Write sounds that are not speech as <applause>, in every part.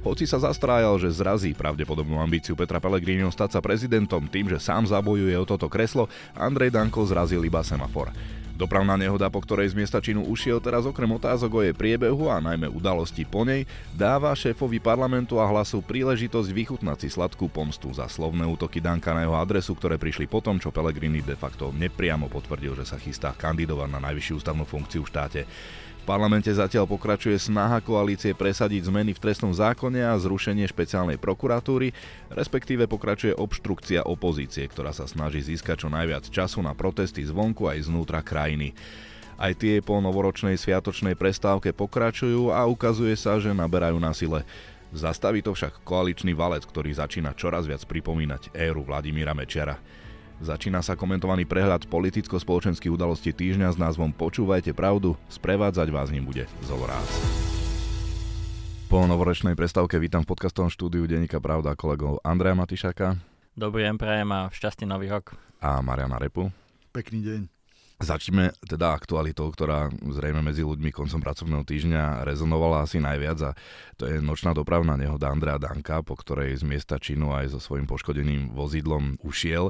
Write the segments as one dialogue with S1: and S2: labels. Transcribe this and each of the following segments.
S1: Hoci sa zastrájal, že zrazí pravdepodobnú ambíciu Petra Pellegriniho stať sa prezidentom tým, že sám zabojuje o toto kreslo, Andrej Danko zrazil iba semafor. Dopravná nehoda, po ktorej z miesta činu ušiel teraz okrem otázok o jej priebehu a najmä udalosti po nej, dáva šéfovi parlamentu a hlasu príležitosť vychutnať si sladkú pomstu za slovné útoky Danka na jeho adresu, ktoré prišli potom, čo Pellegrini de facto nepriamo potvrdil, že sa chystá kandidovať na najvyššiu ústavnú funkciu v štáte. V parlamente zatiaľ pokračuje snaha koalície presadiť zmeny v trestnom zákone a zrušenie špeciálnej prokuratúry, respektíve pokračuje obštrukcia opozície, ktorá sa snaží získať čo najviac času na protesty zvonku aj znútra krajiny. Aj tie po novoročnej sviatočnej prestávke pokračujú a ukazuje sa, že naberajú na sile. Zastaví to však koaličný valec, ktorý začína čoraz viac pripomínať éru Vladimíra Mečiara. Začína sa komentovaný prehľad politicko-spoločenských udalostí týždňa s názvom Počúvajte pravdu, sprevádzať vás ním bude Zolorác. Po novoročnej prestávke vítam v podcastovom štúdiu Denika Pravda kolegov Andreja Matišaka.
S2: Dobrý deň, prajem a šťastný nový rok.
S1: A Mariana Repu.
S3: Pekný deň.
S1: Začneme teda aktualitou, ktorá zrejme medzi ľuďmi koncom pracovného týždňa rezonovala asi najviac a to je nočná dopravná nehoda Andrea Danka, po ktorej z miesta činu aj so svojím poškodeným vozidlom ušiel.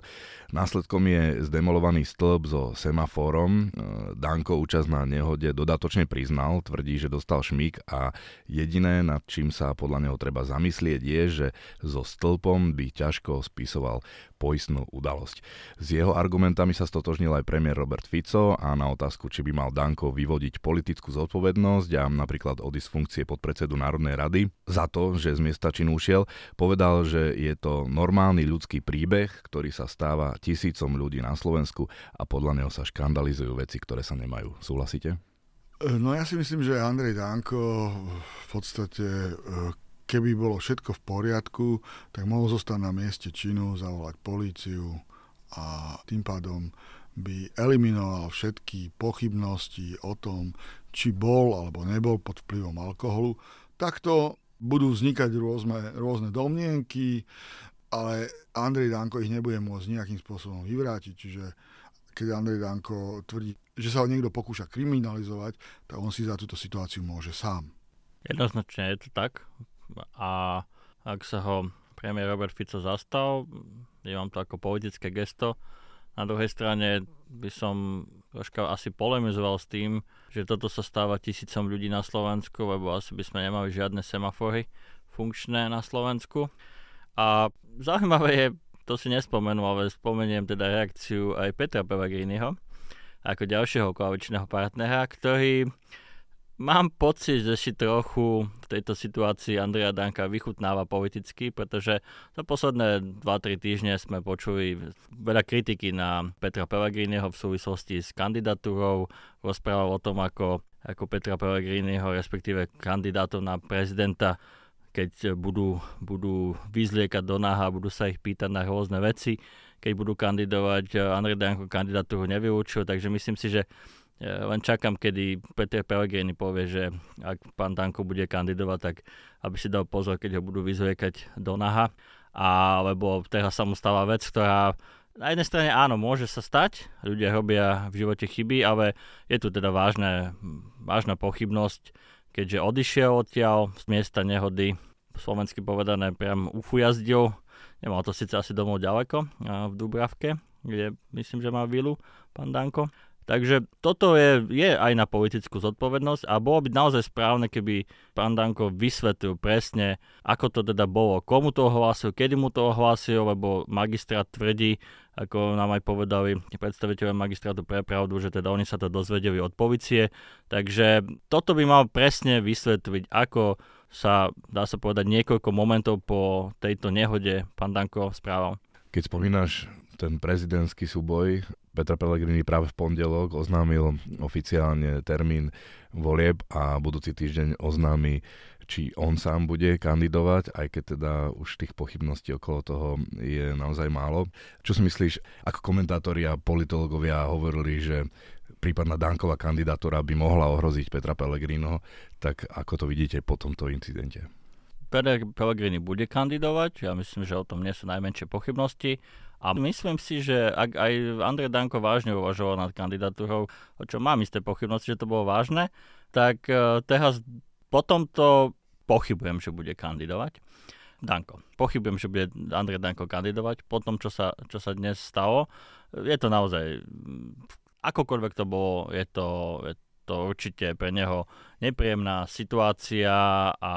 S1: Následkom je zdemolovaný stĺp so semaforom. E, Danko účasť na nehode dodatočne priznal, tvrdí, že dostal šmík a jediné, nad čím sa podľa neho treba zamyslieť, je, že so stĺpom by ťažko spisoval poistnú udalosť. S jeho argumentami sa stotožnil aj premiér Robert Fico a na otázku, či by mal Danko vyvodiť politickú zodpovednosť a napríklad odísť z funkcie podpredsedu Národnej rady za to, že z miesta činu ušiel, povedal, že je to normálny ľudský príbeh, ktorý sa stáva tisícom ľudí na Slovensku a podľa neho sa škandalizujú veci, ktoré sa nemajú. Súhlasíte?
S3: No ja si myslím, že Andrej Danko v podstate keby bolo všetko v poriadku, tak mohol zostať na mieste činu, zavolať políciu a tým pádom by eliminoval všetky pochybnosti o tom, či bol alebo nebol pod vplyvom alkoholu. Takto budú vznikať rôzne, rôzne domnienky, ale Andrej Danko ich nebude môcť nejakým spôsobom vyvrátiť, čiže keď Andrej Danko tvrdí, že sa ho niekto pokúša kriminalizovať, tak on si za túto situáciu môže sám.
S2: Jednoznačne je to tak a ak sa ho premiér Robert Fico zastal, vnímam to ako politické gesto. Na druhej strane by som troška asi polemizoval s tým, že toto sa stáva tisícom ľudí na Slovensku, lebo asi by sme nemali žiadne semafory funkčné na Slovensku. A zaujímavé je, to si nespomenul, ale spomeniem teda reakciu aj Petra Pellegriniho ako ďalšieho koaličného partnera, ktorý Mám pocit, že si trochu v tejto situácii Andrea Danka vychutnáva politicky, pretože za posledné 2-3 týždne sme počuli veľa kritiky na Petra Pellegriniho v súvislosti s kandidatúrou. Rozprával o tom, ako, ako Petra Pellegriniho, respektíve kandidátov na prezidenta, keď budú, budú vyzliekať do náha, budú sa ich pýtať na rôzne veci, keď budú kandidovať. Andrej Danko kandidatúru nevyučil, takže myslím si, že len čakám, kedy Peter Pellegrini povie, že ak pán Danko bude kandidovať, tak aby si dal pozor, keď ho budú vyzviekať do naha. A, lebo teraz sa mu stáva vec, ktorá na jednej strane áno, môže sa stať, ľudia robia v živote chyby, ale je tu teda vážne, vážna pochybnosť, keďže odišiel odtiaľ z miesta nehody, slovensky povedané priam ufujazdil, nemal to síce asi domov ďaleko, v Dubravke, kde myslím, že má vilu pán Danko, Takže toto je, je aj na politickú zodpovednosť a bolo by naozaj správne, keby pán Danko vysvetlil presne, ako to teda bolo, komu to ohlásil, kedy mu to ohlásil, lebo magistrát tvrdí, ako nám aj povedali predstaviteľe magistrátu pre pravdu, že teda oni sa to dozvedeli od policie. Takže toto by mal presne vysvetliť, ako sa, dá sa povedať, niekoľko momentov po tejto nehode pán Danko správal.
S1: Keď spomínaš ten prezidentský súboj, Petra Pellegrini práve v pondelok oznámil oficiálne termín volieb a budúci týždeň oznámi, či on sám bude kandidovať, aj keď teda už tých pochybností okolo toho je naozaj málo. Čo si myslíš, ako komentátori a politológovia hovorili, že prípadná Danková kandidatúra by mohla ohroziť Petra Pellegrino, tak ako to vidíte po tomto incidente?
S2: Peter Pellegrini bude kandidovať, ja myslím, že o tom nie sú najmenšie pochybnosti. A myslím si, že ak aj Andrej Danko vážne uvažoval nad kandidatúrou, o čo mám isté pochybnosti, že to bolo vážne, tak uh, teraz po tomto pochybujem, že bude kandidovať. Danko. Pochybujem, že bude Andrej Danko kandidovať. Po tom, čo sa, čo sa dnes stalo, je to naozaj, akokoľvek to bolo, je to, je to určite pre neho nepríjemná situácia a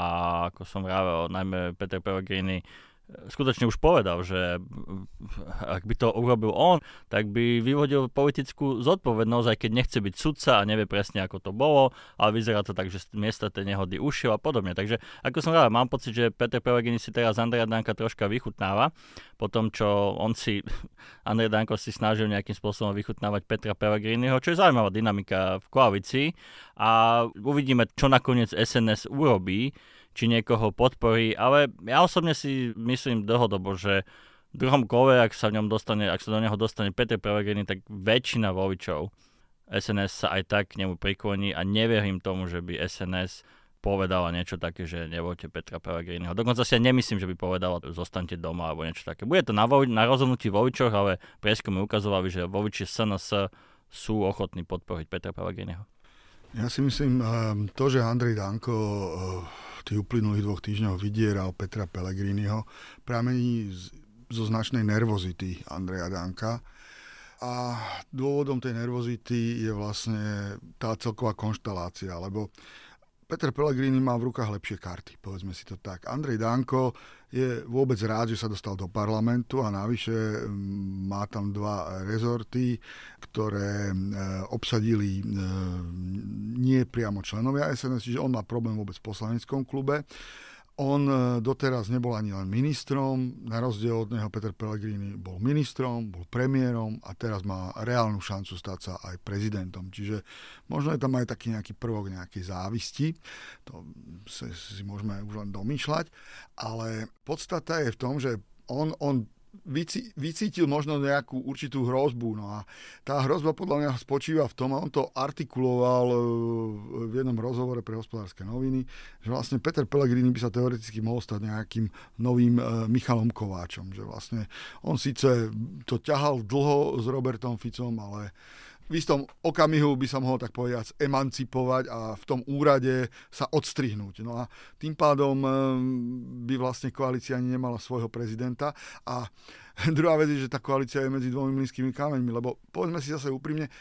S2: ako som vravel, najmä Peter Pellegrini skutočne už povedal, že ak by to urobil on, tak by vyvodil politickú zodpovednosť, aj keď nechce byť sudca a nevie presne, ako to bolo, ale vyzerá to tak, že z miesta tej nehody ušiel a podobne. Takže ako som rád, mám pocit, že Peter Pellegrini si teraz Andreja Danka troška vychutnáva, po tom, čo on si, <laughs> Andrej Danko si snažil nejakým spôsobom vychutnávať Petra Pellegriniho, čo je zaujímavá dynamika v koalícii a uvidíme, čo nakoniec SNS urobí, či niekoho podporí, ale ja osobne si myslím dlhodobo, že v druhom kole, ak sa, v ňom dostane, ak sa do neho dostane Peter Pellegrini, tak väčšina voličov SNS sa aj tak k nemu prikloní a neverím tomu, že by SNS povedala niečo také, že nevoľte Petra Pellegriniho. Dokonca si ja nemyslím, že by povedala, zostaňte doma alebo niečo také. Bude to na, vo- na rozhodnutí voličoch, ale prieskumy ukazovali, že voliči SNS sú ochotní podporiť Petra Pellegriniho.
S3: Ja si myslím, ehm, to, že Andrej Danko tých uplynulých dvoch týždňoch vydieral Petra Pellegriniho, pramení zo značnej nervozity Andreja Danka. A dôvodom tej nervozity je vlastne tá celková konštalácia, lebo Peter Pellegrini má v rukách lepšie karty, povedzme si to tak. Andrej Danko je vôbec rád, že sa dostal do parlamentu a navyše mm, má tam dva rezorty, ktoré e, obsadili e, nie priamo členovia SNS, čiže on má problém vôbec v poslaneckom klube. On e, doteraz nebol ani len ministrom, na rozdiel od neho Peter Pellegrini bol ministrom, bol premiérom a teraz má reálnu šancu stať sa aj prezidentom. Čiže možno je tam aj taký nejaký prvok nejakej závisti, to si, môžeme už len domýšľať, ale podstata je v tom, že on, on vycítil možno nejakú určitú hrozbu. No a tá hrozba podľa mňa spočíva v tom, a on to artikuloval e, v jednom rozhovore pre hospodárske noviny, že vlastne Peter Pellegrini by sa teoreticky mohol stať nejakým novým e, Michalom Kováčom. Že vlastne on síce to ťahal dlho s Robertom Ficom, ale v istom okamihu by sa mohol tak povedať emancipovať a v tom úrade sa odstrihnúť. No a tým pádom eh, by vlastne koalícia ani nemala svojho prezidenta a <laughs> druhá vec je, že tá koalícia je medzi dvomi mlynskými kameňmi, lebo povedzme si zase úprimne,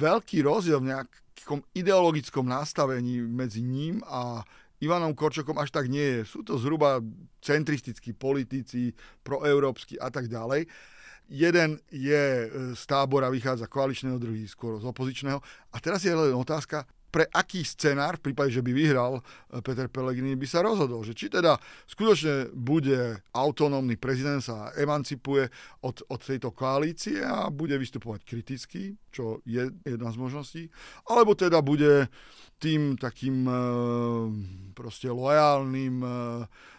S3: veľký rozdiel v nejakom ideologickom nastavení medzi ním a Ivanom Korčokom až tak nie je. Sú to zhruba centristickí politici, proeurópsky a tak ďalej jeden je e, z tábora, vychádza koaličného, druhý skôr z opozičného. A teraz je len otázka, pre aký scenár, v prípade, že by vyhral e, Peter Pellegrini, by sa rozhodol. Že či teda skutočne bude autonómny prezident, sa emancipuje od, od tejto koalície a bude vystupovať kriticky, čo je jedna z možností, alebo teda bude tým takým e, proste lojálnym e,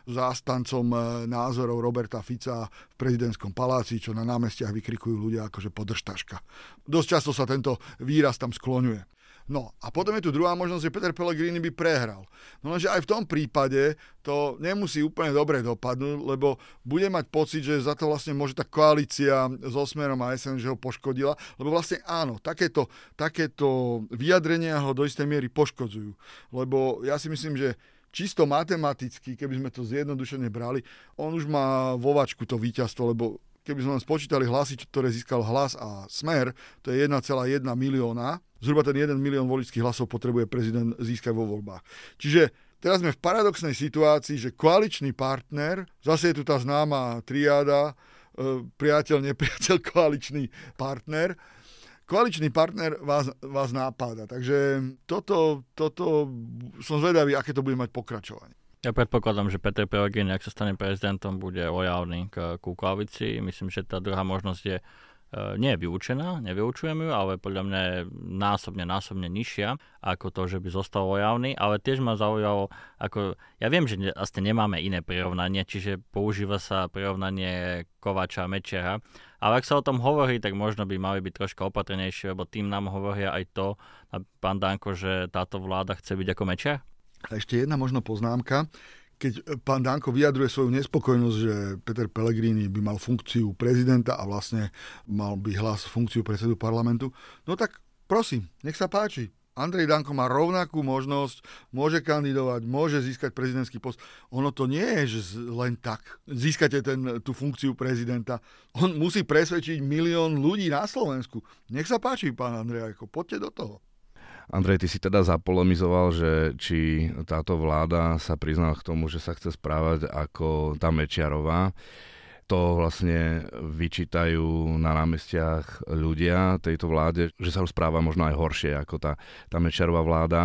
S3: zástancom názorov Roberta Fica v prezidentskom paláci, čo na námestiach vykrikujú ľudia akože podržtaška. Dosť často sa tento výraz tam skloňuje. No a potom je tu druhá možnosť, že Peter Pellegrini by prehral. No lenže aj v tom prípade to nemusí úplne dobre dopadnúť, lebo bude mať pocit, že za to vlastne môže tá koalícia s Osmerom a SN, že ho poškodila, lebo vlastne áno, takéto, takéto vyjadrenia ho do istej miery poškodzujú. Lebo ja si myslím, že čisto matematicky, keby sme to zjednodušene brali, on už má vovačku to víťazstvo, lebo keby sme spočítali hlasy, ktoré získal hlas a smer, to je 1,1 milióna, Zhruba ten 1 milión voličských hlasov potrebuje prezident získať vo voľbách. Čiže teraz sme v paradoxnej situácii, že koaličný partner, zase je tu tá známa triáda, e, priateľ, nepriateľ, <laughs> koaličný partner, koaličný partner vás, vás nápada. Takže toto, toto som zvedavý, aké to bude mať pokračovanie.
S2: Ja predpokladám, že Peter Pellegrini, ak sa stane prezidentom, bude lojálny k, ku koalícii. Myslím, že tá druhá možnosť je E, nie je vyučená, nevyučujem ju, ale podľa mňa je násobne, násobne nižšia ako to, že by zostal lojálny, ale tiež ma zaujalo, ako, ja viem, že vlastne nemáme iné prirovnanie, čiže používa sa prirovnanie Kovača a Mečera, ale ak sa o tom hovorí, tak možno by mali byť troška opatrnejšie, lebo tým nám hovoria aj to, pán Danko, že táto vláda chce byť ako Mečer?
S3: A ešte jedna možno poznámka keď pán Danko vyjadruje svoju nespokojnosť, že Peter Pellegrini by mal funkciu prezidenta a vlastne mal by hlas funkciu predsedu parlamentu, no tak prosím, nech sa páči. Andrej Danko má rovnakú možnosť, môže kandidovať, môže získať prezidentský post. Ono to nie je, že len tak získate ten, tú funkciu prezidenta. On musí presvedčiť milión ľudí na Slovensku. Nech sa páči, pán Andrej, ako poďte do toho.
S1: Andrej, ty si teda zapolemizoval, že či táto vláda sa priznala k tomu, že sa chce správať ako tá Mečiarová to vlastne vyčítajú na námestiach ľudia tejto vláde, že sa už správa možno aj horšie ako tá, tá Mečarová vláda.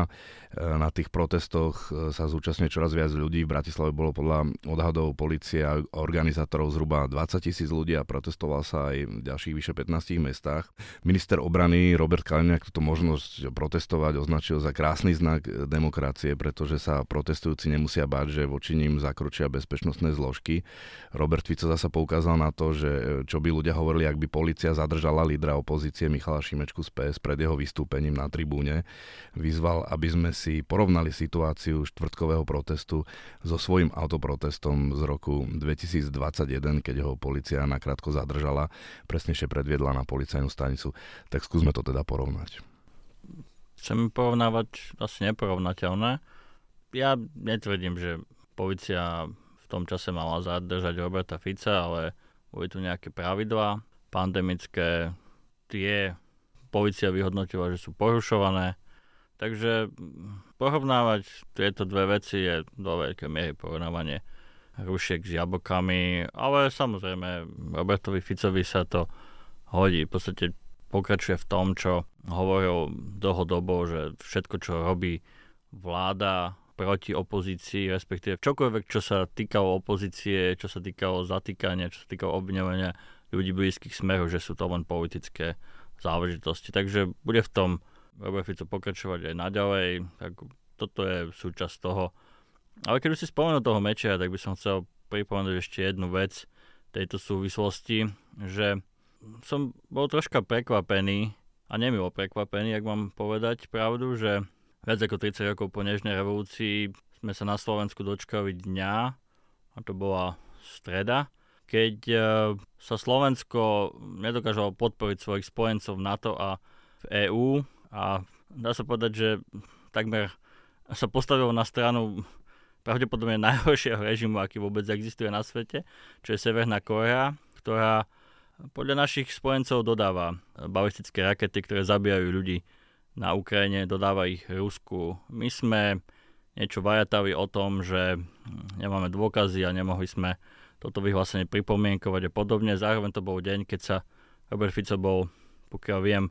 S1: Na tých protestoch e, sa zúčastňuje čoraz viac ľudí. V Bratislave bolo podľa odhadov policie a organizátorov zhruba 20 tisíc ľudí a protestoval sa aj v ďalších vyše 15 mestách. Minister obrany Robert Kaliňák túto možnosť protestovať označil za krásny znak demokracie, pretože sa protestujúci nemusia báť, že voči ním zakročia bezpečnostné zložky. Robert Fico zasa poukázal na to, že čo by ľudia hovorili, ak by policia zadržala lídra opozície Michala Šimečku z PS pred jeho vystúpením na tribúne. Vyzval, aby sme si porovnali situáciu štvrtkového protestu so svojím autoprotestom z roku 2021, keď ho policia nakrátko zadržala, presnejšie predviedla na policajnú stanicu. Tak skúsme to teda porovnať.
S2: Chcem porovnávať asi neporovnateľné. Ja netvrdím, že policia v tom čase mala zadržať Roberta Fica, ale boli tu nejaké pravidlá pandemické, tie policia vyhodnotila, že sú porušované, Takže porovnávať tieto dve veci je do veľkej miery porovnávanie hrušiek s jablkami, ale samozrejme Robertovi Ficovi sa to hodí. V podstate pokračuje v tom, čo hovoril dlhodobo, že všetko, čo robí vláda proti opozícii, respektíve čokoľvek, čo sa týkalo opozície, čo sa týkalo zatýkania, čo sa týkalo obviňovania ľudí blízkych smerov, že sú to len politické záležitosti. Takže bude v tom Robert Fico pokračovať aj naďalej, tak toto je súčasť toho. Ale keď už si spomenul toho mečera, tak by som chcel pripomenúť ešte jednu vec tejto súvislosti, že som bol troška prekvapený, a nemilo prekvapený, ak mám povedať pravdu, že viac ako 30 rokov po Nežnej revolúcii sme sa na Slovensku dočkali dňa, a to bola streda, keď e, sa Slovensko nedokážalo podporiť svojich spojencov v NATO a v EÚ a dá sa povedať, že takmer sa postavil na stranu pravdepodobne <laughs> najhoršieho režimu, aký vôbec existuje na svete, čo je Severná Korea, ktorá podľa našich spojencov dodáva balistické rakety, ktoré zabíjajú ľudí na Ukrajine, dodáva ich Rusku. My sme niečo vajatali o tom, že nemáme dôkazy a nemohli sme toto vyhlásenie pripomienkovať a podobne. Zároveň to bol deň, keď sa Robert Fico bol, pokiaľ viem,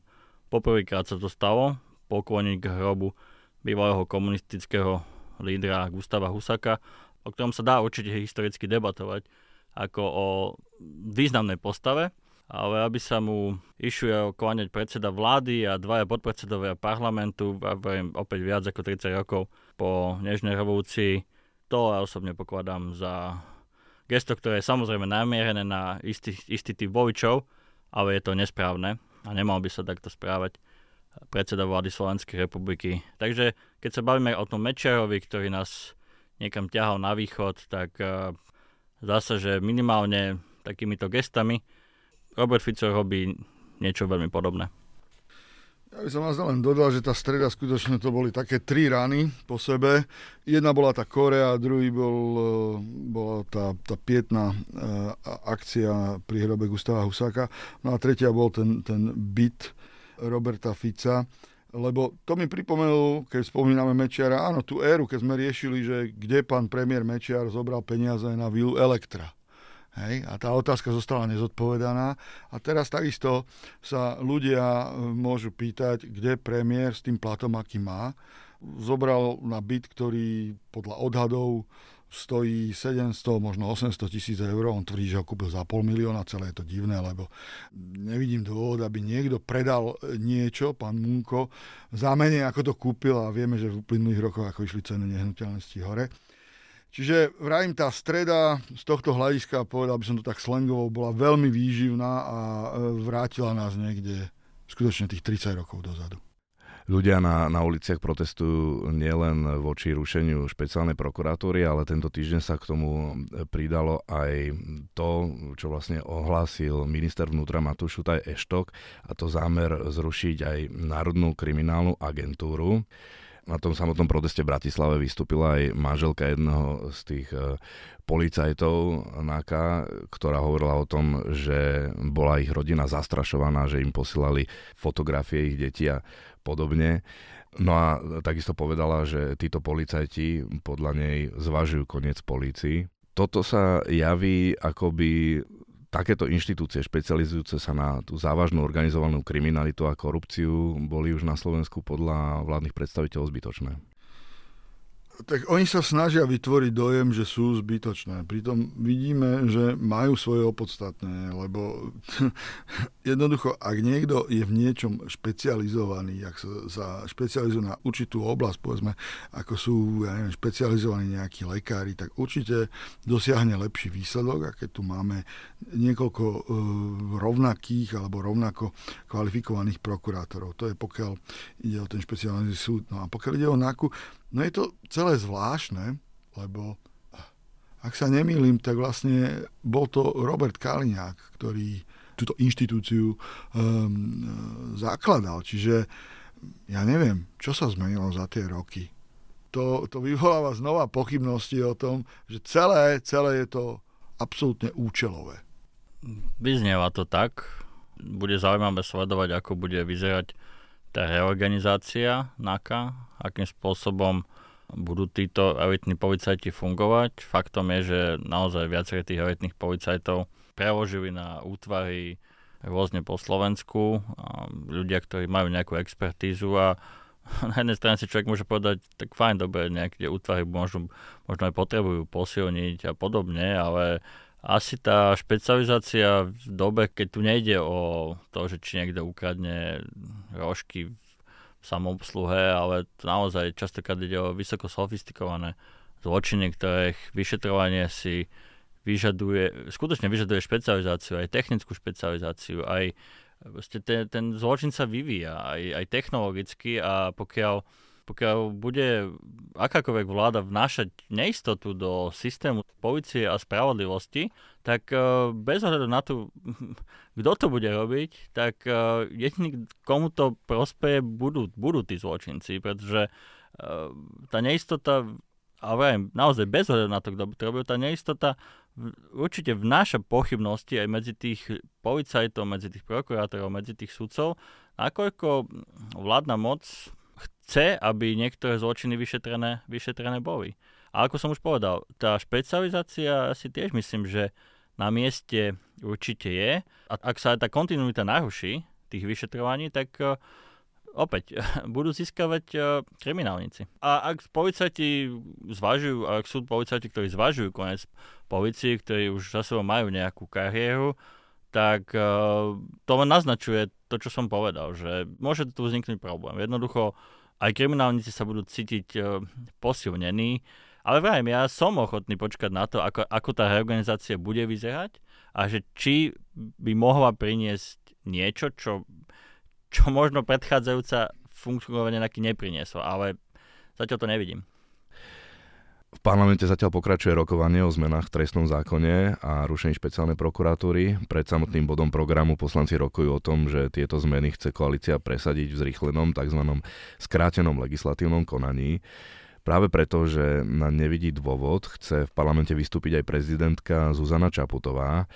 S2: Poprvýkrát sa to stalo, pokloník hrobu bývalého komunistického lídra Gustava Husaka, o ktorom sa dá určite historicky debatovať ako o významnej postave, ale aby sa mu išuje kláňať predseda vlády a dvaja podpredsedovia parlamentu, opäť viac ako 30 rokov po Nežnej revolúcii, to ja osobne pokladám za gesto, ktoré je samozrejme namierené na istý, istý typ voličov, ale je to nesprávne a nemal by sa takto správať predseda vlády Slovenskej republiky. Takže keď sa bavíme o tom Mečerovi, ktorý nás niekam ťahal na východ, tak uh, zdá že minimálne takýmito gestami Robert Fico robí niečo veľmi podobné.
S3: Ja by som vás len dodal, že tá streda skutočne to boli také tri rany po sebe. Jedna bola tá Korea, druhý bol, e, bola tá, tá pietná uh, akcia pri hrobe Gustava Husáka. No a tretia bol ten, ten byt Roberta Fica. Lebo to mi pripomenul, keď spomíname Mečiara, áno, tú éru, keď sme riešili, že kde pán premiér Mečiar zobral peniaze na vilu Elektra Hej? A tá otázka zostala nezodpovedaná. A teraz takisto sa ľudia e, môžu pýtať, kde premiér s tým platom, aký má, zobral na byt, ktorý podľa odhadov stojí 700, možno 800 tisíc eur. On tvrdí, že ho kúpil za pol milióna, celé je to divné, lebo nevidím dôvod, aby niekto predal niečo, pán Munko, za menej ako to kúpil a vieme, že v uplynulých rokoch ako išli ceny nehnuteľnosti hore. Čiže vrajím, tá streda z tohto hľadiska, povedal by som to tak slangovo, bola veľmi výživná a e, vrátila nás niekde skutočne tých 30 rokov dozadu.
S1: Ľudia na, na uliciach protestujú nielen voči rušeniu špeciálnej prokuratúry, ale tento týždeň sa k tomu pridalo aj to, čo vlastne ohlásil minister vnútra Matúš Šutaj Eštok, a to zámer zrušiť aj Národnú kriminálnu agentúru. Na tom samotnom proteste v Bratislave vystúpila aj manželka jedného z tých e, policajtov NAKA, ktorá hovorila o tom, že bola ich rodina zastrašovaná, že im posílali fotografie ich detí a podobne. No a takisto povedala, že títo policajti podľa nej zvažujú koniec polícii. Toto sa javí akoby takéto inštitúcie špecializujúce sa na tú závažnú organizovanú kriminalitu a korupciu boli už na Slovensku podľa vládnych predstaviteľov zbytočné
S3: tak oni sa snažia vytvoriť dojem, že sú zbytočné. Pritom vidíme, že majú svoje opodstatné, lebo <laughs> jednoducho, ak niekto je v niečom špecializovaný, ak sa, sa špecializuje na určitú oblasť, povedzme, ako sú ja neviem, špecializovaní nejakí lekári, tak určite dosiahne lepší výsledok, a keď tu máme niekoľko uh, rovnakých alebo rovnako kvalifikovaných prokurátorov. To je pokiaľ ide o ten špeciálny súd. No a pokiaľ ide o NAKU, No je to celé zvláštne, lebo ak sa nemýlim, tak vlastne bol to Robert Kaliňák, ktorý túto inštitúciu um, zakladal. Čiže ja neviem, čo sa zmenilo za tie roky. To, to vyvoláva znova pochybnosti o tom, že celé, celé je to absolútne účelové.
S2: Vyznieva to tak. Bude zaujímavé sledovať, ako bude vyzerať tá reorganizácia NAKA, akým spôsobom budú títo elitní policajti fungovať. Faktom je, že naozaj viaceré tých elitných policajtov preložili na útvary rôzne po Slovensku. Ľudia, ktorí majú nejakú expertízu a <laughs> na jednej strane si človek môže povedať, tak fajn, dobre, nejaké útvary možno, možno aj potrebujú posilniť a podobne, ale asi tá špecializácia v dobe, keď tu nejde o to, že či niekto ukradne rožky v samobsluhe, ale naozaj častokrát ide o vysoko sofistikované zločiny, ktorých vyšetrovanie si vyžaduje, skutočne vyžaduje špecializáciu, aj technickú špecializáciu, aj ten, ten zločin sa vyvíja, aj, aj technologicky a pokiaľ pokiaľ bude akákoľvek vláda vnášať neistotu do systému policie a spravodlivosti, tak e, bez ohľadu na to, <laughs> kto to bude robiť, tak e, jediný, komu to prospeje, budú, budú tí zločinci, pretože e, tá neistota, ale naozaj bez ohľadu na to, kto by to robil, tá neistota určite vnáša pochybnosti aj medzi tých policajtov, medzi tých prokurátorov, medzi tých sudcov, nakoľko vládna moc chce, aby niektoré zločiny vyšetrené, vyšetrené boli. A ako som už povedal, tá špecializácia si tiež myslím, že na mieste určite je. A ak sa tá kontinuita naruší tých vyšetrovaní, tak uh, opäť <laughs> budú získavať uh, kriminálnici. A ak policajti zvažujú, ak sú policajti, ktorí zvažujú konec policii, ktorí už za sebou majú nejakú kariéru, tak uh, to len naznačuje to, čo som povedal, že môže tu vzniknúť problém. Jednoducho aj kriminálnici sa budú cítiť uh, posilnení. Ale vrajím, ja som ochotný počkať na to, ako, ako tá reorganizácia bude vyzerať a že či by mohla priniesť niečo, čo, čo možno predchádzajúca fungovanie nejaký neprinieslo, ale zatiaľ to nevidím.
S1: V parlamente zatiaľ pokračuje rokovanie o zmenách v trestnom zákone a rušení špeciálnej prokuratúry. Pred samotným bodom programu poslanci rokujú o tom, že tieto zmeny chce koalícia presadiť v zrýchlenom tzv. skrátenom legislatívnom konaní. Práve preto, že na nevidí dôvod, chce v parlamente vystúpiť aj prezidentka Zuzana Čaputová.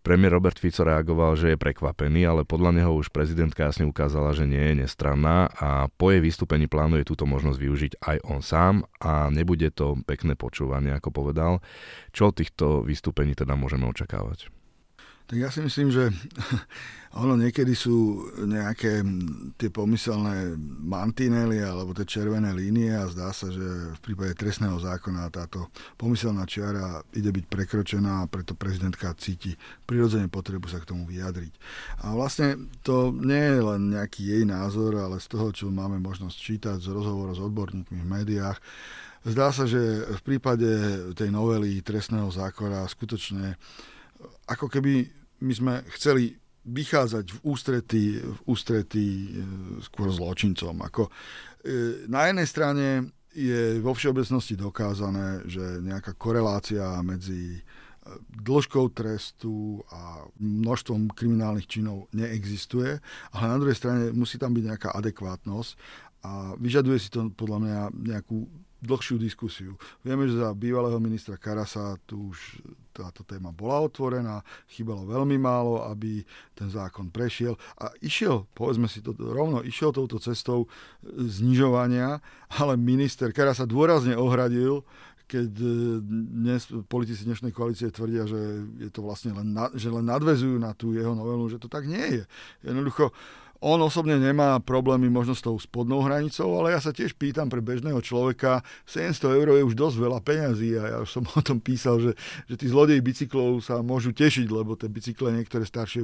S1: Premiér Robert Fico reagoval, že je prekvapený, ale podľa neho už prezidentka jasne ukázala, že nie je nestranná a po jej vystúpení plánuje túto možnosť využiť aj on sám a nebude to pekné počúvanie, ako povedal. Čo od týchto vystúpení teda môžeme očakávať?
S3: Tak ja si myslím, že <laughs> ono niekedy sú nejaké tie pomyselné mantinely alebo tie červené línie a zdá sa, že v prípade trestného zákona táto pomyselná čiara ide byť prekročená a preto prezidentka cíti prirodzene potrebu sa k tomu vyjadriť. A vlastne to nie je len nejaký jej názor, ale z toho, čo máme možnosť čítať z rozhovorov s odborníkmi v médiách, Zdá sa, že v prípade tej novely trestného zákona skutočne ako keby my sme chceli vychádzať v ústretí, v ústretí skôr zločincom. Ako, na jednej strane je vo všeobecnosti dokázané, že nejaká korelácia medzi dĺžkou trestu a množstvom kriminálnych činov neexistuje, ale na druhej strane musí tam byť nejaká adekvátnosť a vyžaduje si to podľa mňa nejakú dlhšiu diskusiu. Vieme, že za bývalého ministra Karasa tu už táto téma bola otvorená, chýbalo veľmi málo, aby ten zákon prešiel a išiel, povedzme si to rovno, išiel touto cestou znižovania, ale minister Karasa dôrazne ohradil, keď e, dnes politici dnešnej koalície tvrdia, že je to vlastne len, na, že len nadvezujú na tú jeho novelu, že to tak nie je. Jednoducho on osobne nemá problémy možno s tou spodnou hranicou, ale ja sa tiež pýtam pre bežného človeka, 700 eur je už dosť veľa peňazí a ja už som <laughs> o tom písal, že, že tí zlodeji bicyklov sa môžu tešiť, lebo tie bicykle niektoré staršie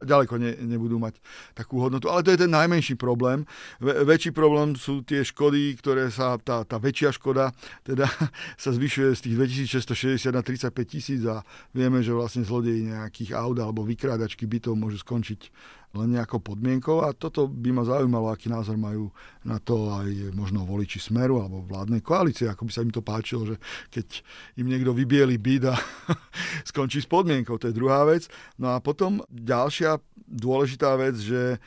S3: ďaleko ne, nebudú mať takú hodnotu. Ale to je ten najmenší problém. Ve, väčší problém sú tie škody, ktoré sa, tá, tá väčšia škoda teda <laughs> sa zvyšuje z tých 2660 na 35 tisíc a vieme, že vlastne zlodeji nejakých aut alebo vykrádačky bytov môžu skončiť len nejakou podmienkou a toto by ma zaujímalo, aký názor majú na to aj možno voliči Smeru alebo vládnej koalície, ako by sa im to páčilo, že keď im niekto vybieli byt a <laughs> skončí s podmienkou, to je druhá vec. No a potom ďalšia dôležitá vec, že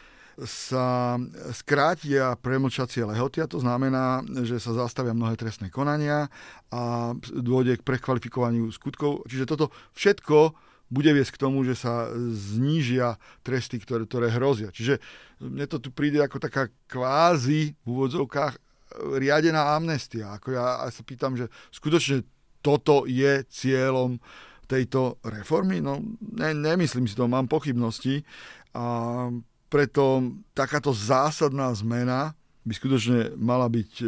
S3: sa skrátia premlčacie lehoty a to znamená, že sa zastavia mnohé trestné konania a dôjde k prekvalifikovaniu skutkov. Čiže toto všetko bude viesť k tomu, že sa znížia tresty, ktoré, ktoré hrozia. Čiže mne to tu príde ako taká kvázi v úvodzovkách riadená amnestia. Ako ja, ja sa pýtam, že skutočne toto je cieľom tejto reformy? No, ne, nemyslím si to, mám pochybnosti. A preto takáto zásadná zmena by skutočne mala byť e,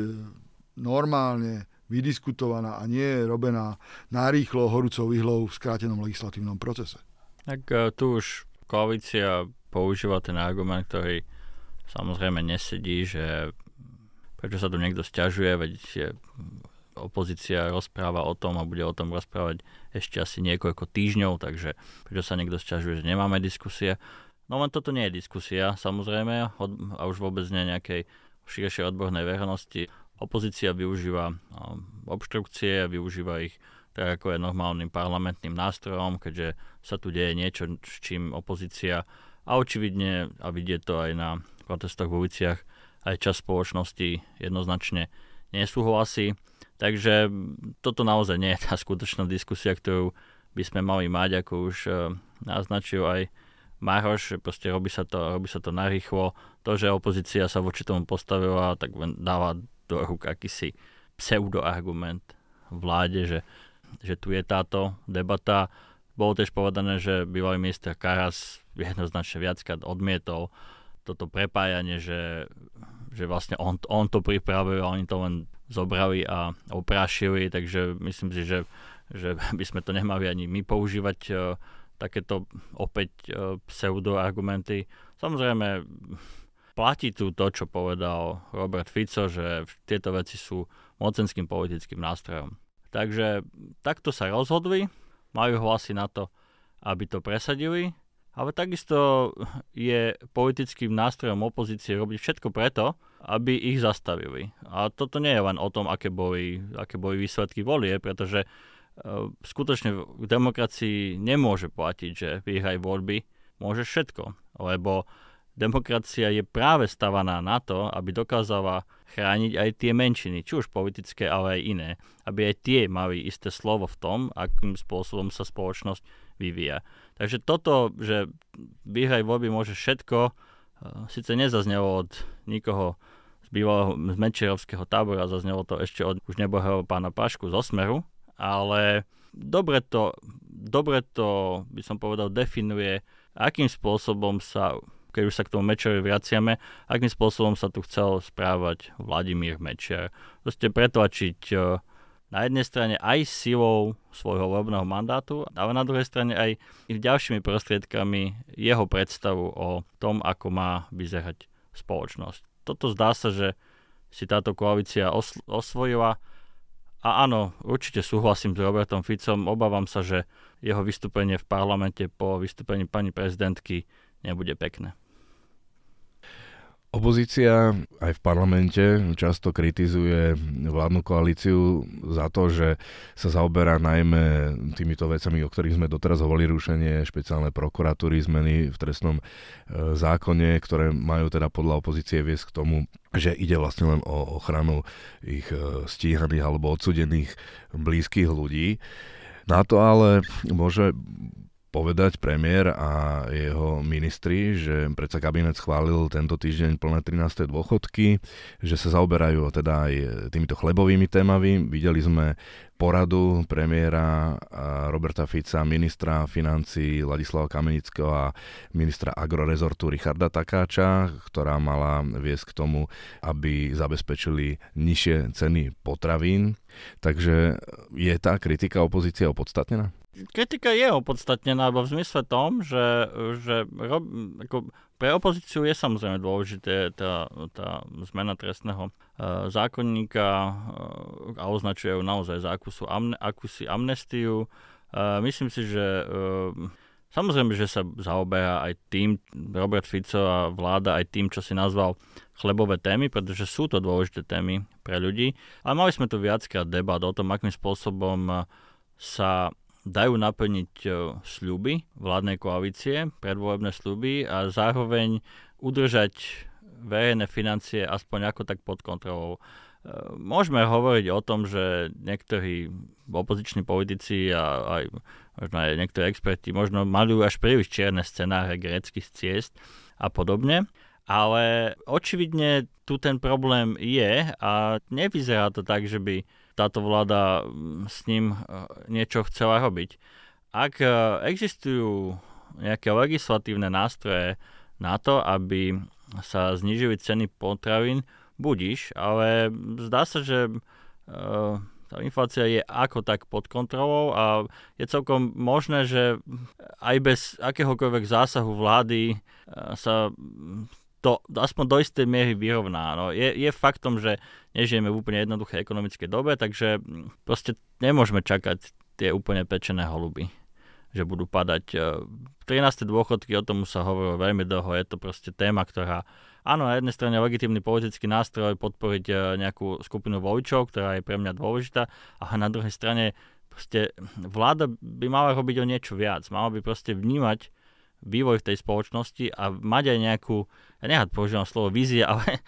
S3: normálne vydiskutovaná a nie je robená narýchlo horúcou ihlou v skrátenom legislatívnom procese.
S2: Tak e, tu už koalícia používa ten argument, ktorý samozrejme nesedí, že prečo sa tu niekto stiažuje, veď opozícia rozpráva o tom a bude o tom rozprávať ešte asi niekoľko týždňov, takže prečo sa niekto stiažuje, že nemáme diskusie. No len toto nie je diskusia, samozrejme, a už vôbec nie nejakej širšej odbornej verejnosti opozícia využíva obštrukcie, využíva ich tak ako je normálnym parlamentným nástrojom, keďže sa tu deje niečo, s čím opozícia a očividne, a vidie to aj na protestoch v uliciach, aj čas spoločnosti jednoznačne nesúhlasí. Takže toto naozaj nie je tá skutočná diskusia, ktorú by sme mali mať, ako už e, naznačil aj Maroš, proste robí sa to, robí sa to narýchlo. To, že opozícia sa voči tomu postavila, tak dáva do rúk akýsi pseudoargument vláde, že, že tu je táto debata. Bolo tiež povedané, že bývalý minister Karas jednoznačne viackrát odmietol toto prepájanie, že, že vlastne on, on to pripravil a oni to len zobrali a oprášili, takže myslím si, že, že by sme to nemali ani my používať uh, takéto opäť uh, pseudoargumenty. Samozrejme, Platí tu to, čo povedal Robert Fico, že tieto veci sú mocenským politickým nástrojom. Takže takto sa rozhodli, majú hlasy na to, aby to presadili, ale takisto je politickým nástrojom opozície robiť všetko preto, aby ich zastavili. A toto nie je len o tom, aké boli, aké boli výsledky volie, pretože uh, skutočne v demokracii nemôže platiť, že vyhraj voľby môže všetko, lebo Demokracia je práve stavaná na to, aby dokázala chrániť aj tie menšiny, či už politické, ale aj iné. Aby aj tie mali isté slovo v tom, akým spôsobom sa spoločnosť vyvíja. Takže toto, že vyhraj voľby môže všetko, eh, síce nezaznelo od nikoho z bývalého z Mečerovského tábora, zaznelo to ešte od už nebohého pána Pašku z Osmeru, ale dobre to, dobre to, by som povedal, definuje, akým spôsobom sa keď už sa k tomu Mečerovi vraciame, akým spôsobom sa tu chcel správať Vladimír Mečer. Proste pretlačiť e, na jednej strane aj silou svojho volebného mandátu, ale na druhej strane aj ďalšími prostriedkami jeho predstavu o tom, ako má vyzerať spoločnosť. Toto zdá sa, že si táto koalícia os- osvojila a áno, určite súhlasím s Robertom Ficom, obávam sa, že jeho vystúpenie v parlamente po vystúpení pani prezidentky nebude pekné.
S1: Opozícia aj v parlamente často kritizuje vládnu koalíciu za to, že sa zaoberá najmä týmito vecami, o ktorých sme doteraz hovorili, rušenie špeciálne prokuratúry, zmeny v trestnom e, zákone, ktoré majú teda podľa opozície viesť k tomu, že ide vlastne len o ochranu ich e, stíhaných alebo odsudených blízkych ľudí. Na to ale môže povedať premiér a jeho ministri, že predsa kabinet schválil tento týždeň plné 13. dôchodky, že sa zaoberajú teda aj týmito chlebovými témami. Videli sme poradu premiéra Roberta Fica, ministra financí Ladislava Kamenického a ministra agrorezortu Richarda Takáča, ktorá mala viesť k tomu, aby zabezpečili nižšie ceny potravín. Takže je tá kritika opozície opodstatnená?
S2: Kritika je opodstatnená, v zmysle tom, že, že rob, ako pre opozíciu je samozrejme dôležité tá, tá zmena trestného uh, zákonníka uh, a označuje ju naozaj za akúsi, amne, amnestiu. Uh, myslím si, že uh, samozrejme, že sa zaoberá aj tým, Robert Fico a vláda aj tým, čo si nazval chlebové témy, pretože sú to dôležité témy pre ľudí. Ale mali sme tu viackrát debat o tom, akým spôsobom sa dajú naplniť e, sľuby vládnej koalície, predvolebné sľuby a zároveň udržať verejné financie aspoň ako tak pod kontrolou. E, môžeme hovoriť o tom, že niektorí opoziční politici a aj možno aj niektorí experti možno malujú až príliš čierne scenáre greckých ciest a podobne, ale očividne tu ten problém je a nevyzerá to tak, že by táto vláda mm, s ním e, niečo chcela robiť. Ak e, existujú nejaké legislatívne nástroje na to, aby sa znižili ceny potravín, budíš, ale zdá sa, že e, tá inflácia je ako tak pod kontrolou a je celkom možné, že aj bez akéhokoľvek zásahu vlády sa to aspoň do istej miery vyrovná. No, je, je faktom, že nežijeme v úplne jednoduchej ekonomickej dobe, takže mm, proste nemôžeme čakať tie úplne pečené holuby, že budú padať. 13. E, dôchodky, o tom sa hovorilo veľmi dlho, je to proste téma, ktorá áno, na jednej strane legitímny politický nástroj podporiť e, nejakú skupinu voličov, ktorá je pre mňa dôležitá, a na druhej strane proste vláda by mala robiť o niečo viac, mala by proste vnímať vývoj v tej spoločnosti a mať aj nejakú, ja nehať používam slovo vízia, <laughs> ale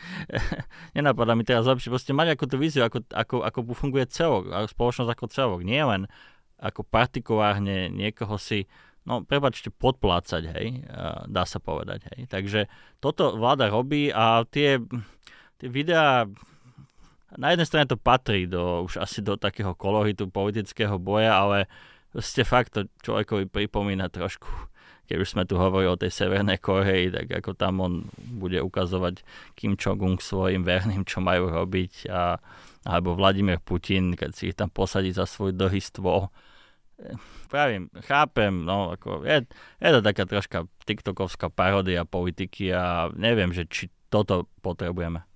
S2: nenapadá mi teraz lepšie, proste mať ako tú víziu, ako, ako, ako funguje celok, spoločnosť ako celok, nie len ako partikulárne niekoho si, no prepačte, podplácať, hej, dá sa povedať, hej. Takže toto vláda robí a tie, tie videá na jednej strane to patrí do, už asi do takého koloritu politického boja, ale ste fakt to človekovi pripomína trošku keď už sme tu hovorili o tej Severnej Koreji, tak ako tam on bude ukazovať Kim Jong-un svojim verným, čo majú robiť a, alebo Vladimír Putin, keď si ich tam posadí za svoj dlhý stôl. Pravím, chápem, no ako je, je to taká troška tiktokovská paródia politiky a neviem, že či toto potrebujeme.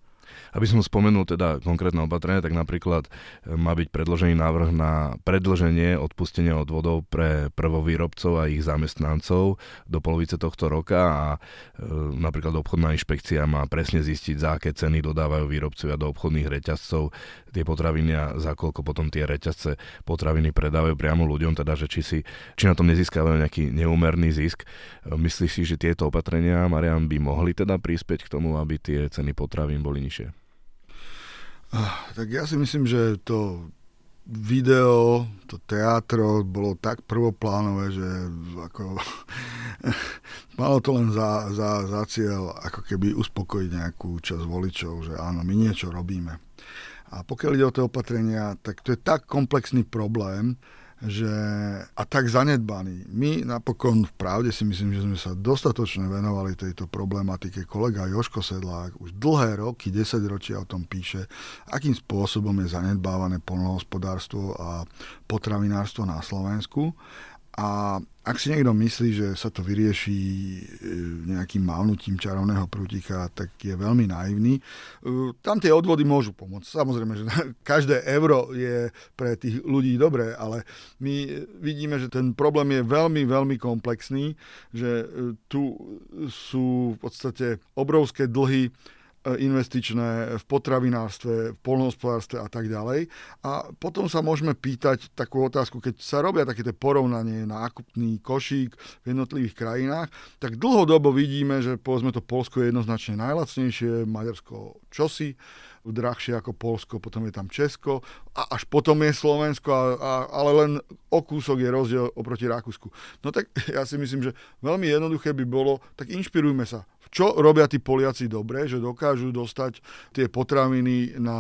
S1: Aby som spomenul teda konkrétne opatrenia, tak napríklad e, má byť predložený návrh na predlženie odpustenia odvodov pre prvovýrobcov a ich zamestnancov do polovice tohto roka a e, napríklad obchodná inšpekcia má presne zistiť, za aké ceny dodávajú výrobcovia do obchodných reťazcov tie potraviny a za koľko potom tie reťazce potraviny predávajú priamo ľuďom, teda že či, si, či na tom nezískavajú nejaký neúmerný zisk. E, myslíš si, že tieto opatrenia, Marian, by mohli teda prispieť k tomu, aby tie ceny potravín boli nižšie?
S3: Ah, tak ja si myslím, že to video, to teatro bolo tak prvoplánové, že ako, <laughs> malo to len za, za, za cieľ ako keby uspokojiť nejakú časť voličov, že áno, my niečo robíme. A pokiaľ ide o tie opatrenia, tak to je tak komplexný problém, že, a tak zanedbaný. My napokon v pravde si myslím, že sme sa dostatočne venovali tejto problematike. Kolega Joško Sedlák už dlhé roky, 10 ročia o tom píše, akým spôsobom je zanedbávané polnohospodárstvo a potravinárstvo na Slovensku. A ak si niekto myslí, že sa to vyrieši e, nejakým mávnutím čarovného prútika, tak je veľmi naivný. E, tam tie odvody môžu pomôcť. Samozrejme, že <laughs> každé euro je pre tých ľudí dobré, ale my vidíme, že ten problém je veľmi, veľmi komplexný, že e, tu sú v podstate obrovské dlhy investičné v potravinárstve, v polnohospodárstve a tak ďalej. A potom sa môžeme pýtať takú otázku, keď sa robia takéto porovnanie nákupný košík v jednotlivých krajinách, tak dlhodobo vidíme, že povedzme to Polsko je jednoznačne najlacnejšie, Maďarsko čosi, drahšie ako Polsko, potom je tam Česko a až potom je Slovensko, a, a, ale len o kúsok je rozdiel oproti Rakúsku. No tak <laughs> ja si myslím, že veľmi jednoduché by bolo, tak inšpirujme sa čo robia tí Poliaci dobre, že dokážu dostať tie potraviny na,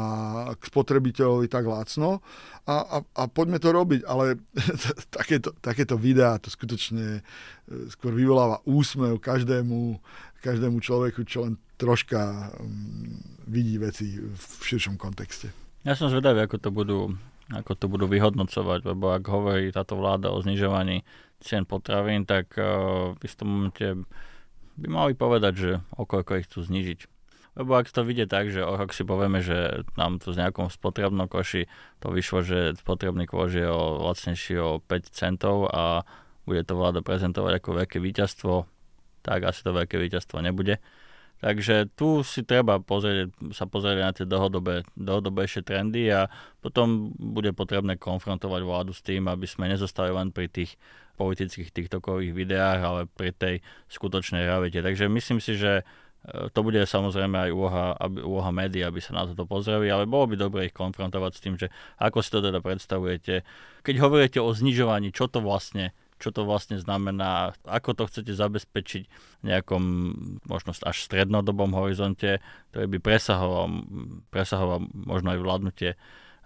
S3: k spotrebiteľovi tak lacno a, a, a poďme to robiť, ale <laughs> takéto, takéto videá to skutočne e, skôr vyvoláva úsmev každému, každému človeku, čo len troška um, vidí veci v širšom kontexte.
S2: Ja som zvedavý, ako to budú ako to budú vyhodnocovať, lebo ak hovorí táto vláda o znižovaní cien potravín, tak uh, v istom momente by mali povedať, že o koľko ich chcú znižiť. Lebo ak to vidie tak, že ak si povieme, že nám tu z nejakom spotrebnom koši to vyšlo, že spotrebný koš je o, lacnejší o 5 centov a bude to vláda prezentovať ako veľké víťazstvo, tak asi to veľké víťazstvo nebude. Takže tu si treba pozrieť, sa pozrieť na tie dlhodobé, dlhodobejšie trendy a potom bude potrebné konfrontovať vládu s tým, aby sme nezostali len pri tých politických TikTokových videách, ale pri tej skutočnej realite. Takže myslím si, že e, to bude samozrejme aj úloha, aby, úloha médií, aby sa na toto pozreli, ale bolo by dobre ich konfrontovať s tým, že ako si to teda predstavujete. Keď hovoríte o znižovaní, čo to vlastne čo to vlastne znamená, ako to chcete zabezpečiť v nejakom možno až strednodobom horizonte, ktorý by presahoval, presahoval možno aj vládnutie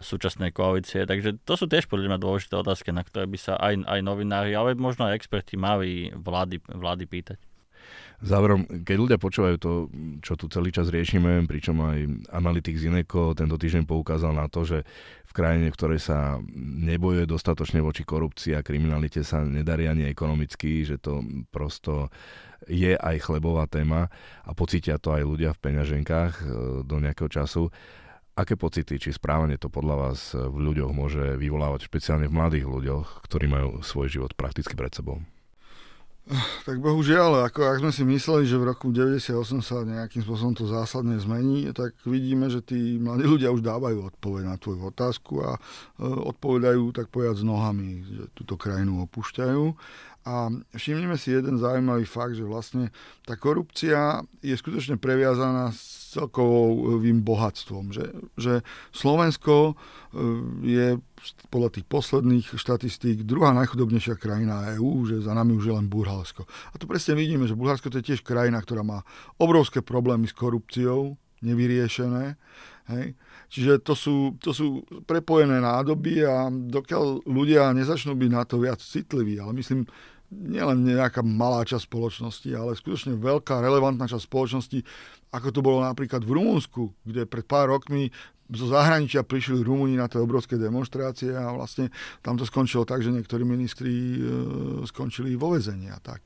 S2: súčasnej koalície. Takže to sú tiež podľa mňa dôležité otázky, na ktoré by sa aj, aj novinári, ale možno aj experti mali vlády, vlády pýtať.
S1: Záverom, keď ľudia počúvajú to, čo tu celý čas riešime, pričom aj analytik z Ineko tento týždeň poukázal na to, že v krajine, v ktorej sa nebojuje dostatočne voči korupcii a kriminalite sa nedarí ani ekonomicky, že to prosto je aj chlebová téma a pocítia to aj ľudia v peňaženkách e, do nejakého času. Aké pocity či správanie to podľa vás v ľuďoch môže vyvolávať, špeciálne v mladých ľuďoch, ktorí majú svoj život prakticky pred sebou?
S3: Tak bohužiaľ, ako ak sme si mysleli, že v roku 98 sa nejakým spôsobom to zásadne zmení, tak vidíme, že tí mladí ľudia už dávajú odpoveď na tvoju otázku a e, odpovedajú tak povedať s nohami, že túto krajinu opúšťajú. A všimnime si jeden zaujímavý fakt, že vlastne tá korupcia je skutočne previazaná s celkovým bohatstvom. Že, že Slovensko e, je podľa tých posledných štatistík druhá najchudobnejšia krajina EÚ, že za nami už je len Bulharsko. A tu presne vidíme, že Bulharsko to je tiež krajina, ktorá má obrovské problémy s korupciou, nevyriešené. Hej. Čiže to sú, to sú prepojené nádoby a dokiaľ ľudia nezačnú byť na to viac citliví, ale myslím, nielen nejaká malá časť spoločnosti, ale skutočne veľká, relevantná časť spoločnosti, ako to bolo napríklad v Rumunsku, kde pred pár rokmi zo zahraničia prišli Rumúni na tie obrovské demonstrácie a vlastne tam to skončilo tak, že niektorí ministri e, skončili vo vezení a tak.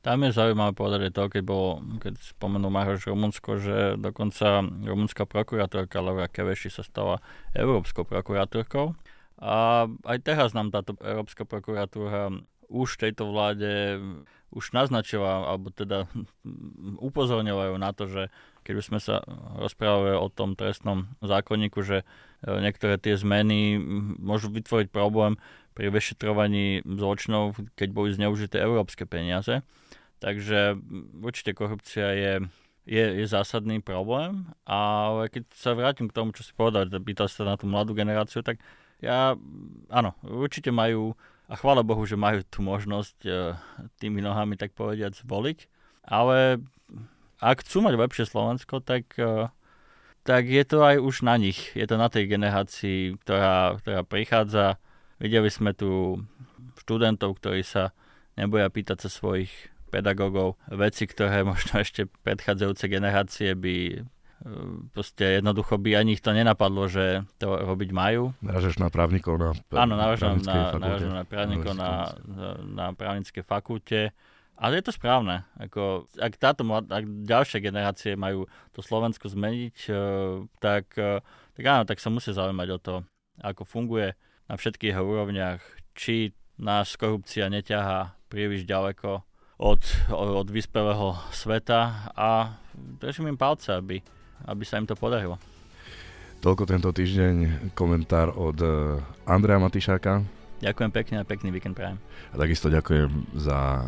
S2: Tam je zaujímavé povedať to, keď, bolo, keď spomenul Maroš Rumunsko, že dokonca rumunská prokurátorka Laura Keveši sa stala európskou prokurátorkou. A aj teraz nám táto Európska prokuratúra už tejto vláde už naznačila, alebo teda upozorňovajú na to, že keď už sme sa rozprávali o tom trestnom zákonníku, že e, niektoré tie zmeny môžu vytvoriť problém pri vyšetrovaní zločinov, keď boli zneužité európske peniaze. Takže určite korupcia je, je, je zásadný problém, ale keď sa vrátim k tomu, čo si povedal, pýtal sa na tú mladú generáciu, tak ja, áno, určite majú a chvála Bohu, že majú tú možnosť e, tými nohami, tak povediať, zvoliť. Ale ak chcú mať lepšie Slovensko, tak, e, tak je to aj už na nich. Je to na tej generácii, ktorá, ktorá prichádza. Videli sme tu študentov, ktorí sa neboja pýtať sa svojich pedagógov veci, ktoré možno ešte predchádzajúce generácie by proste jednoducho by ani ich to nenapadlo, že to robiť majú.
S1: Naražeš na právnikov na
S2: Áno, naražam na, na právnikov na, na právnickej fakulte. Ale je to správne. Ako, ak, táto, ak ďalšie generácie majú to Slovensko zmeniť, e, tak, e, tak áno, tak sa musí zaujímať o to, ako funguje na všetkých úrovniach, či nás korupcia neťahá príliš ďaleko od, od vyspelého sveta a držím im palce, aby, aby sa im to podarilo.
S1: Toľko tento týždeň komentár od eh, Andreja Matišáka.
S2: Ďakujem pekne a pekný víkend prajem.
S1: A takisto ďakujem za eh,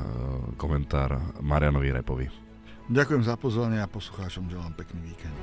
S1: komentár Marianovi Repovi.
S3: Ďakujem za pozvanie a poslucháčom želám pekný víkend.